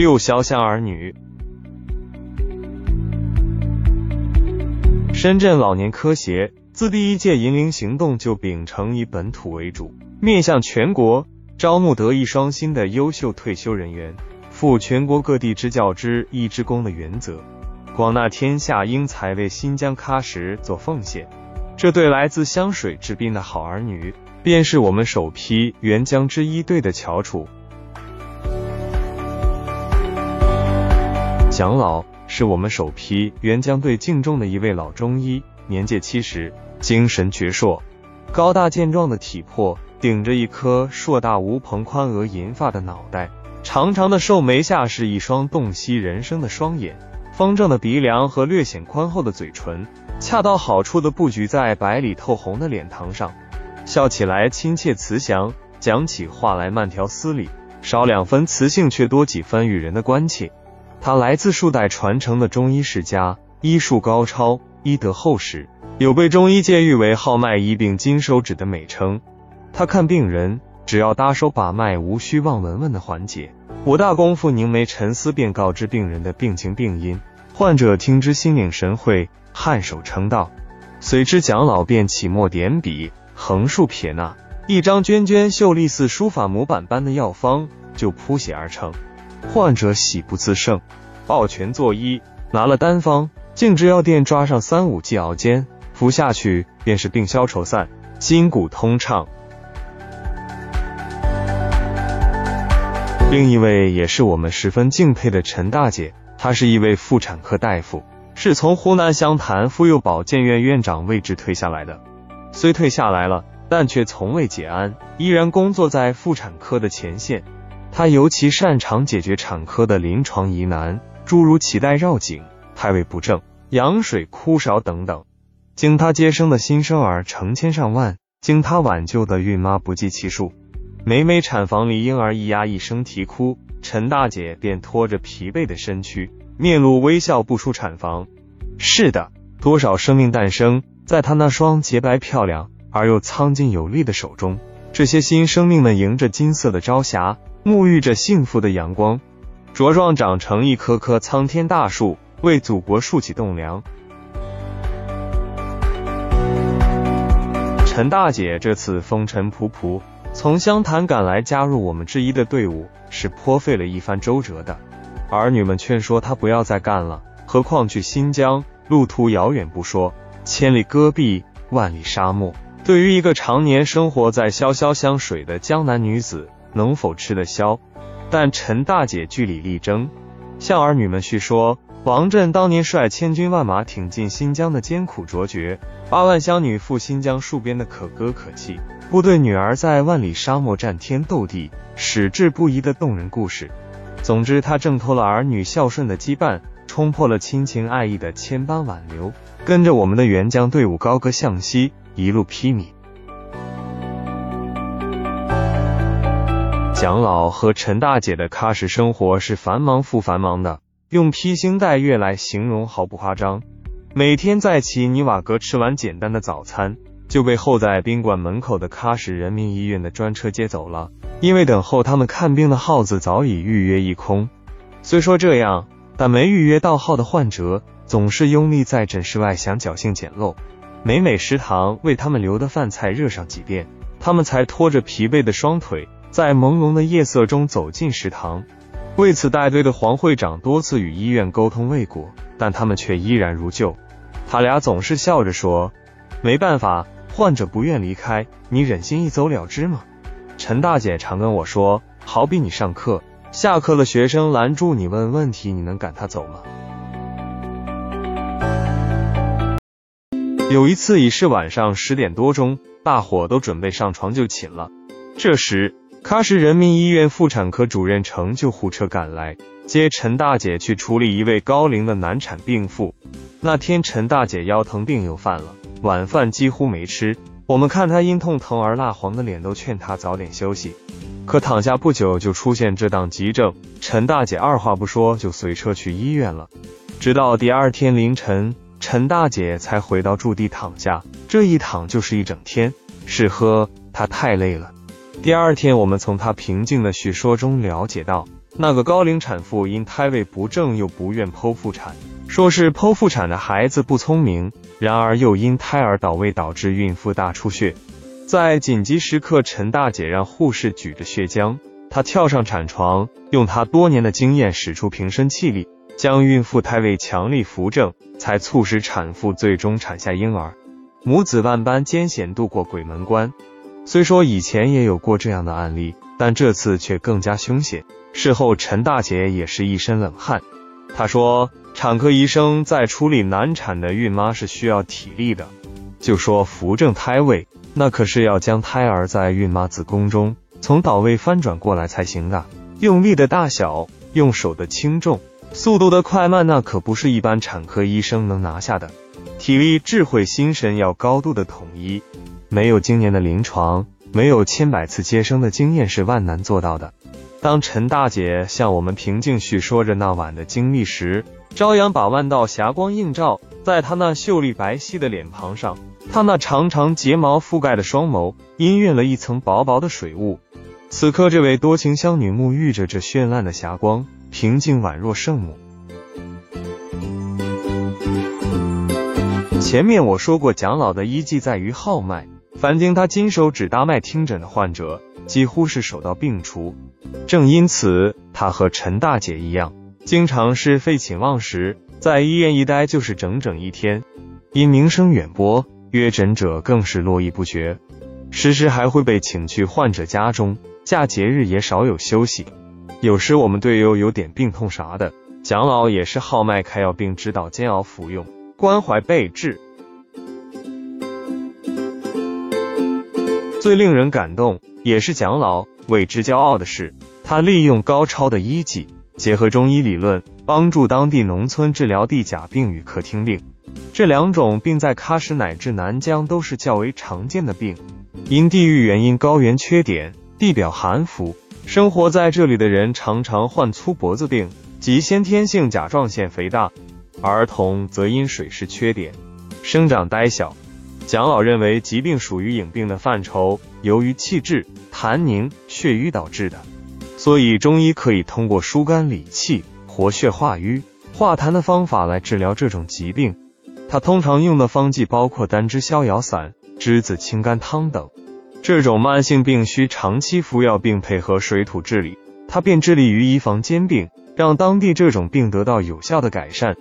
六肖乡儿女。深圳老年科协自第一届银龄行动就秉承以本土为主，面向全国招募德艺双馨的优秀退休人员，赴全国各地支教之义之功的原则，广纳天下英才为新疆喀什做奉献。这对来自湘水之滨的好儿女，便是我们首批援疆之一队的翘楚。蒋老。是我们首批援疆队敬重的一位老中医，年届七十，精神矍铄，高大健壮的体魄，顶着一颗硕大无朋、宽额银发的脑袋，长长的瘦眉下是一双洞悉人生的双眼，方正的鼻梁和略显宽厚的嘴唇，恰到好处的布局在白里透红的脸庞上，笑起来亲切慈祥，讲起话来慢条斯理，少两分磁性，却多几分与人的关切。他来自数代传承的中医世家，医术高超，医德厚实，有被中医界誉为号脉医病金手指的美称。他看病人，只要搭手把脉，无需望闻问的环节，不大功夫凝眉沉思，便告知病人的病情病因，患者听之心领神会，颔首称道，随之蒋老便起墨点笔，横竖撇捺，一张娟娟秀丽似书法模板般的药方就铺写而成。患者喜不自胜，抱拳作揖，拿了单方，径至药店抓上三五剂熬煎，服下去便是病消愁散，筋骨通畅。另一位也是我们十分敬佩的陈大姐，她是一位妇产科大夫，是从湖南湘潭妇幼保健院院长位置退下来的。虽退下来了，但却从未解安，依然工作在妇产科的前线。他尤其擅长解决产科的临床疑难，诸如脐带绕颈、胎位不正、羊水枯少等等。经他接生的新生儿成千上万，经他挽救的孕妈不计其数。每每产房里婴儿一呀一声啼哭，陈大姐便拖着疲惫的身躯，面露微笑步出产房。是的，多少生命诞生在她那双洁白漂亮而又苍劲有力的手中。这些新生命们迎着金色的朝霞。沐浴着幸福的阳光，茁壮长成一棵棵苍天大树，为祖国竖起栋梁。陈大姐这次风尘仆仆从湘潭赶来，加入我们制衣的队伍，是颇费了一番周折的。儿女们劝说她不要再干了，何况去新疆，路途遥远不说，千里戈壁，万里沙漠，对于一个常年生活在潇潇湘水的江南女子。能否吃得消？但陈大姐据理力争，向儿女们叙说王震当年率千军万马挺进新疆的艰苦卓绝，八万乡女赴新疆戍边的可歌可泣，部队女儿在万里沙漠战天斗地、矢志不移的动人故事。总之，他挣脱了儿女孝顺的羁绊，冲破了亲情爱意的千般挽留，跟着我们的援疆队伍高歌向西，一路披靡。蒋老和陈大姐的喀什生活是繁忙复繁忙的，用披星戴月来形容毫不夸张。每天在齐尼瓦格吃完简单的早餐，就被候在宾馆门口的喀什人民医院的专车接走了，因为等候他们看病的号子早已预约一空。虽说这样，但没预约到号的患者总是拥立在诊室外，想侥幸捡漏。每每食堂为他们留的饭菜热上几遍，他们才拖着疲惫的双腿。在朦胧的夜色中走进食堂，为此带队的黄会长多次与医院沟通未果，但他们却依然如旧。他俩总是笑着说：“没办法，患者不愿离开，你忍心一走了之吗？”陈大姐常跟我说：“好比你上课，下课了学生拦住你问问题，你能赶他走吗？”有一次已是晚上十点多钟，大伙都准备上床就寝了，这时。喀什人民医院妇产科主任乘救护车赶来，接陈大姐去处理一位高龄的难产病妇。那天陈大姐腰疼病又犯了，晚饭几乎没吃。我们看她因痛疼而蜡黄的脸，都劝她早点休息。可躺下不久就出现这档急症，陈大姐二话不说就随车去医院了。直到第二天凌晨，陈大姐才回到驻地躺下，这一躺就是一整天。是呵，她太累了。第二天，我们从她平静的叙说中了解到，那个高龄产妇因胎位不正又不愿剖腹产，说是剖腹产的孩子不聪明，然而又因胎儿倒位导致孕妇大出血。在紧急时刻，陈大姐让护士举着血浆，她跳上产床，用她多年的经验使出平身气力，将孕妇胎位强力扶正，才促使产妇最终产下婴儿。母子万般艰险度过鬼门关。虽说以前也有过这样的案例，但这次却更加凶险。事后，陈大姐也是一身冷汗。她说：“产科医生在处理难产的孕妈是需要体力的，就说扶正胎位，那可是要将胎儿在孕妈子宫中从倒位翻转过来才行的。用力的大小，用手的轻重，速度的快慢，那可不是一般产科医生能拿下的。体力、智慧、心神要高度的统一。”没有经年的临床，没有千百次接生的经验是万难做到的。当陈大姐向我们平静叙说着那晚的经历时，朝阳把万道霞光映照在她那秀丽白皙的脸庞上，她那长长睫毛覆盖的双眸氤氲了一层薄薄的水雾。此刻，这位多情乡女沐浴着这绚烂的霞光，平静宛若圣母。前面我说过，蒋老的医技在于号脉。凡经他金手指搭脉听诊的患者，几乎是手到病除。正因此，他和陈大姐一样，经常是废寝忘食，在医院一待就是整整一天。因名声远播，约诊者更是络绎不绝，时时还会被请去患者家中，假节日也少有休息。有时我们队友有点病痛啥的，蒋老也是号脉开药，并指导煎熬服用，关怀备至。最令人感动，也是蒋老为之骄傲的是，他利用高超的医技，结合中医理论，帮助当地农村治疗地甲病与客厅病。这两种病在喀什乃至南疆都是较为常见的病。因地域原因，高原缺碘，地表寒伏，生活在这里的人常常患粗脖子病及先天性甲状腺肥大，儿童则因水湿缺碘，生长呆小。蒋老认为疾病属于隐病的范畴，由于气滞、痰凝、血瘀导致的，所以中医可以通过疏肝理气、活血化瘀、化痰的方法来治疗这种疾病。他通常用的方剂包括丹栀逍遥散、栀子清肝汤等。这种慢性病需长期服药并配合水土治理，他便致力于医防兼并，让当地这种病得到有效的改善。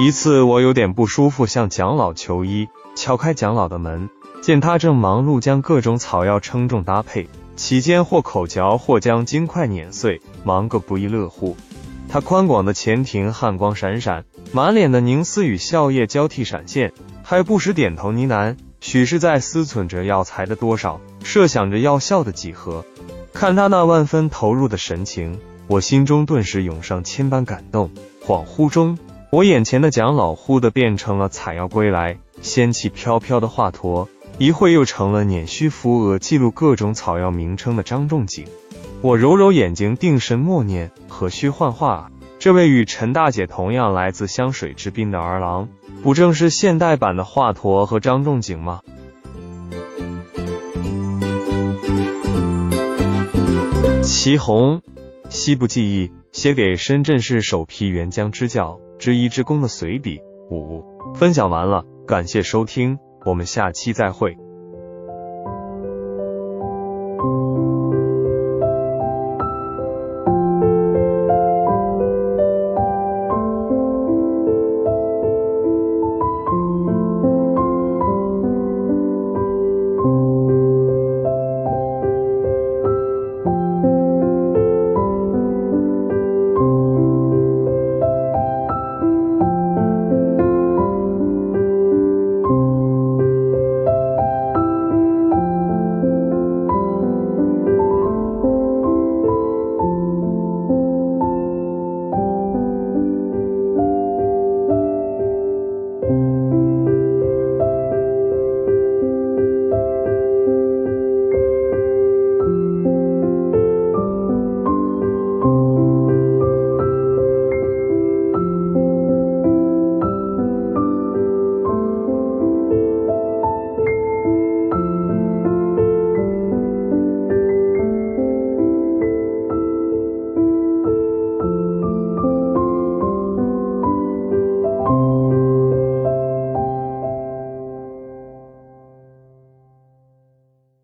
一次，我有点不舒服，向蒋老求医。敲开蒋老的门，见他正忙碌将各种草药称重搭配，其间或口嚼，或将金块碾碎，忙个不亦乐乎。他宽广的前庭汗光闪闪，满脸的凝思与笑靥交替闪现，还不时点头呢喃，许是在思忖着药材的多少，设想着药效的几何。看他那万分投入的神情，我心中顿时涌上千般感动。恍惚中。我眼前的蒋老忽的变成了采药归来，仙气飘飘的华佗，一会又成了捻须扶额记录各种草药名称的张仲景。我揉揉眼睛，定神默念：何须幻化？这位与陈大姐同样来自湘水之滨的儿郎，不正是现代版的华佗和张仲景吗？祁红，西部记忆，写给深圳市首批援疆支教。知一之功的随笔五分享完了，感谢收听，我们下期再会。